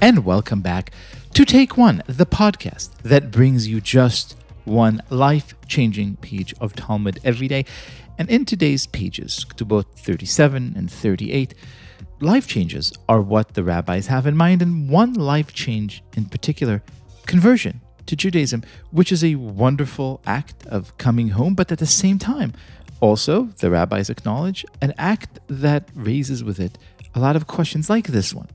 and welcome back to Take One, the podcast that brings you just one life changing page of Talmud every day. And in today's pages, Ketubot 37 and 38, life changes are what the rabbis have in mind, and one life change in particular conversion to Judaism, which is a wonderful act of coming home, but at the same time, also, the rabbis acknowledge an act that raises with it a lot of questions like this one.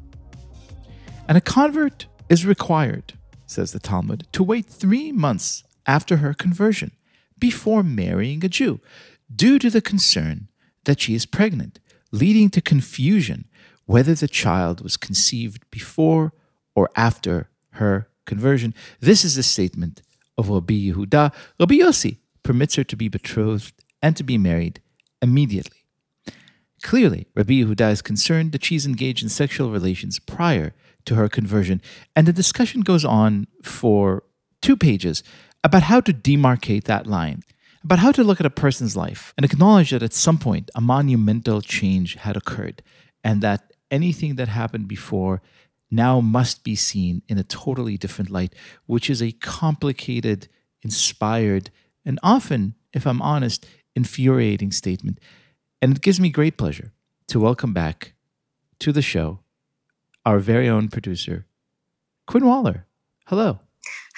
And a convert is required, says the Talmud, to wait three months after her conversion before marrying a Jew due to the concern that she is pregnant, leading to confusion whether the child was conceived before or after her conversion. This is a statement of Rabbi Yehuda. Rabbi Yossi permits her to be betrothed and to be married immediately. Clearly, Rabbi Yehuda is concerned that she's engaged in sexual relations prior to her conversion, and the discussion goes on for two pages about how to demarcate that line, about how to look at a person's life and acknowledge that at some point a monumental change had occurred, and that anything that happened before now must be seen in a totally different light, which is a complicated, inspired, and often, if I'm honest, infuriating statement. And it gives me great pleasure to welcome back to the show our very own producer, Quinn Waller. Hello.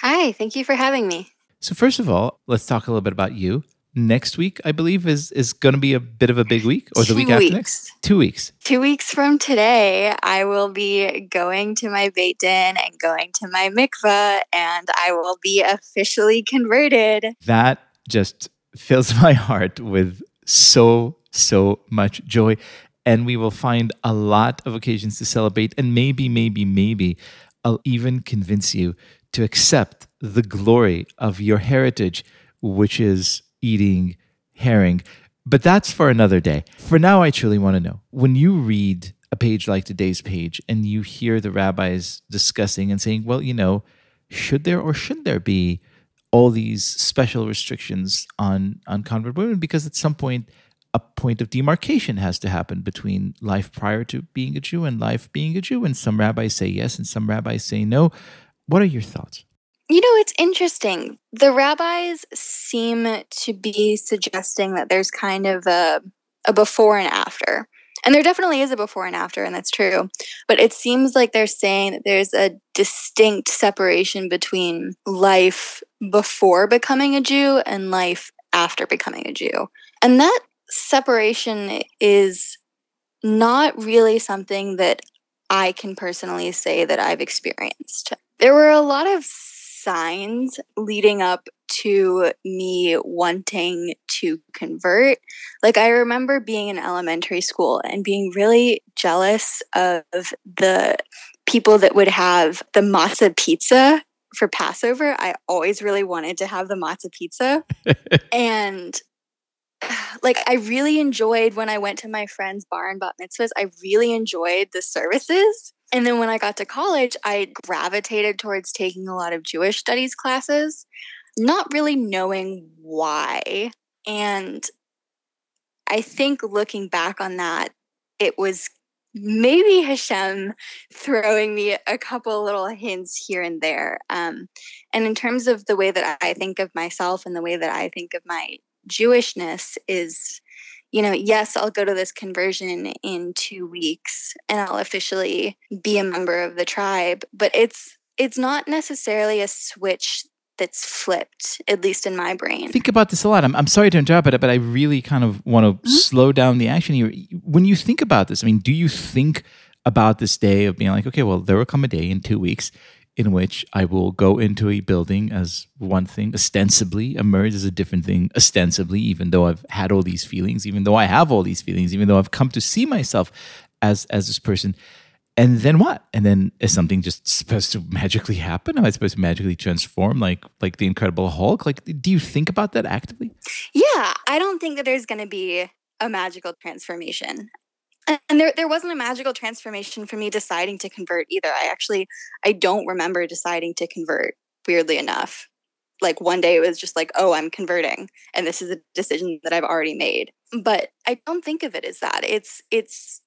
Hi, thank you for having me. So, first of all, let's talk a little bit about you. Next week, I believe, is is going to be a bit of a big week, or the Two week after next. Two weeks. Two weeks from today, I will be going to my Beit Din and going to my mikveh, and I will be officially converted. That just fills my heart with so so much joy, and we will find a lot of occasions to celebrate, and maybe, maybe, maybe, I'll even convince you to accept the glory of your heritage, which is eating herring. But that's for another day. For now, I truly want to know when you read a page like today's page and you hear the rabbis discussing and saying, well, you know, should there or shouldn't there be all these special restrictions on, on convert women? Because at some point, a point of demarcation has to happen between life prior to being a Jew and life being a Jew. And some rabbis say yes, and some rabbis say no. What are your thoughts? You know, it's interesting. The rabbis seem to be suggesting that there's kind of a, a before and after. And there definitely is a before and after, and that's true. But it seems like they're saying that there's a distinct separation between life before becoming a Jew and life after becoming a Jew. And that separation is not really something that I can personally say that I've experienced. There were a lot of signs leading up to me wanting to convert. Like, I remember being in elementary school and being really jealous of the people that would have the matzah pizza for Passover. I always really wanted to have the matzah pizza. and like I really enjoyed when I went to my friend's bar and bat mitzvahs. I really enjoyed the services. And then when I got to college, I gravitated towards taking a lot of Jewish studies classes, not really knowing why. And I think looking back on that, it was maybe Hashem throwing me a couple little hints here and there. Um, and in terms of the way that I think of myself and the way that I think of my Jewishness is, you know, yes, I'll go to this conversion in two weeks and I'll officially be a member of the tribe, but it's it's not necessarily a switch that's flipped, at least in my brain. think about this a lot. I'm, I'm sorry to interrupt, but, but I really kind of want to mm-hmm. slow down the action here. When you think about this, I mean, do you think about this day of being like, okay, well, there will come a day in two weeks in which I will go into a building as one thing, ostensibly, emerge as a different thing, ostensibly, even though I've had all these feelings, even though I have all these feelings, even though I've come to see myself as as this person. And then what? And then is something just supposed to magically happen? Am I supposed to magically transform like like the Incredible Hulk? Like, do you think about that actively? Yeah, I don't think that there's to be a magical transformation. And there, there wasn't a magical transformation for me deciding to convert either. I actually, I don't remember deciding to convert. Weirdly enough, like one day it was just like, oh, I'm converting, and this is a decision that I've already made. But I don't think of it as that. It's it's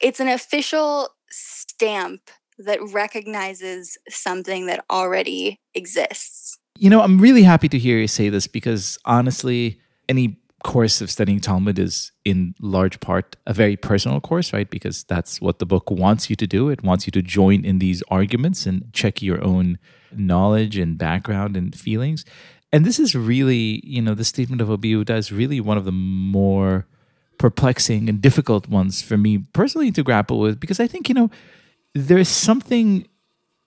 it's an official stamp that recognizes something that already exists. You know, I'm really happy to hear you say this because honestly, any course of studying Talmud is in large part a very personal course, right? Because that's what the book wants you to do. It wants you to join in these arguments and check your own knowledge and background and feelings. And this is really, you know, the statement of Yehuda is really one of the more perplexing and difficult ones for me personally to grapple with because I think, you know, there's something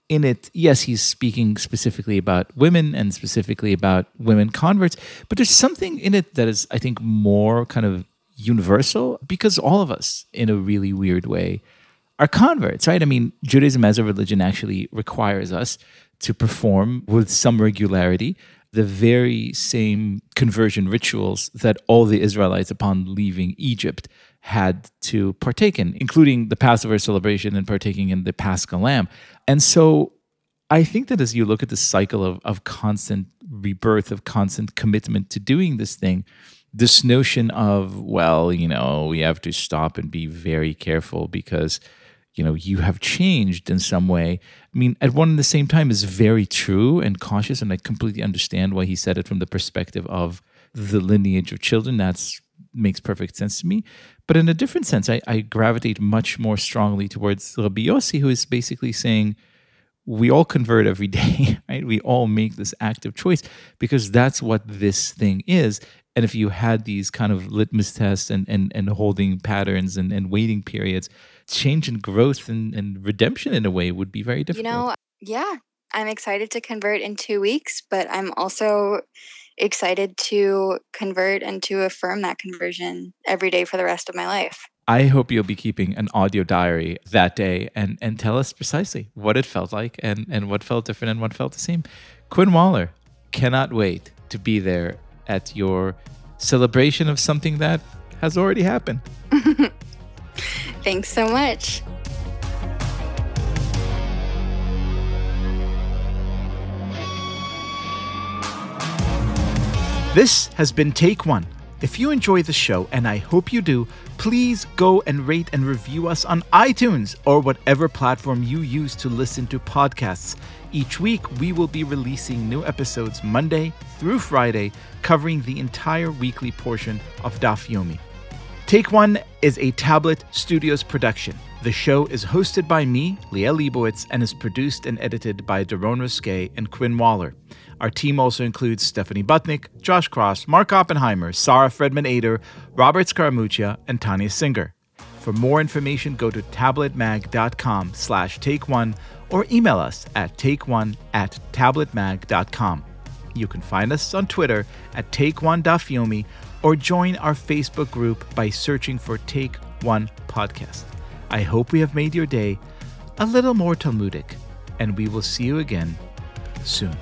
in it. Yes, he's speaking specifically about women and specifically about women converts, but there's something in it that is, I think, more kind of universal because all of us, in a really weird way, are converts, right? I mean, Judaism as a religion actually requires us to perform with some regularity the very same conversion rituals that all the Israelites, upon leaving Egypt, had to partake in, including the Passover celebration and partaking in the Paschal lamb. And so I think that as you look at the cycle of, of constant rebirth, of constant commitment to doing this thing, this notion of, well, you know, we have to stop and be very careful because you know you have changed in some way i mean at one and the same time is very true and cautious and i completely understand why he said it from the perspective of the lineage of children that's makes perfect sense to me. But in a different sense i, I gravitate much more strongly towards rabbi yossi who is basically saying we all convert every day right? We all make this active choice because that's what this thing is. And if you had these kind of litmus tests and and, and holding patterns and, and waiting periods change and growth and, and redemption in a way would be very difficult. You know, yeah, I'm excited to convert in two weeks, but I'm also excited to convert and to affirm that conversion every day for the rest of my life. I hope you'll be keeping an audio diary that day and, and tell us precisely what it felt like and, and what felt different and what felt the same. Quinn Waller, cannot wait to be there at your celebration of something that has already happened. Thanks so much. This has been Take One. If you enjoy the show, and I hope you do, please go and rate and review us on iTunes or whatever platform you use to listen to podcasts. Each week, we will be releasing new episodes Monday through Friday, covering the entire weekly portion of Daf Yomi. Take One is a Tablet Studios production. The show is hosted by me, Liel Leibovitz, and is produced and edited by Daron Ruskay and Quinn Waller. Our team also includes Stephanie Butnick, Josh Cross, Mark Oppenheimer, Sarah Fredman Ader, Robert Scaramuccia, and Tanya Singer. For more information, go to tabletmag.com slash take one or email us at takeone at tabletmag.com. You can find us on Twitter at takeone.fiomi or join our Facebook group by searching for Take One Podcast. I hope we have made your day a little more Talmudic, and we will see you again soon.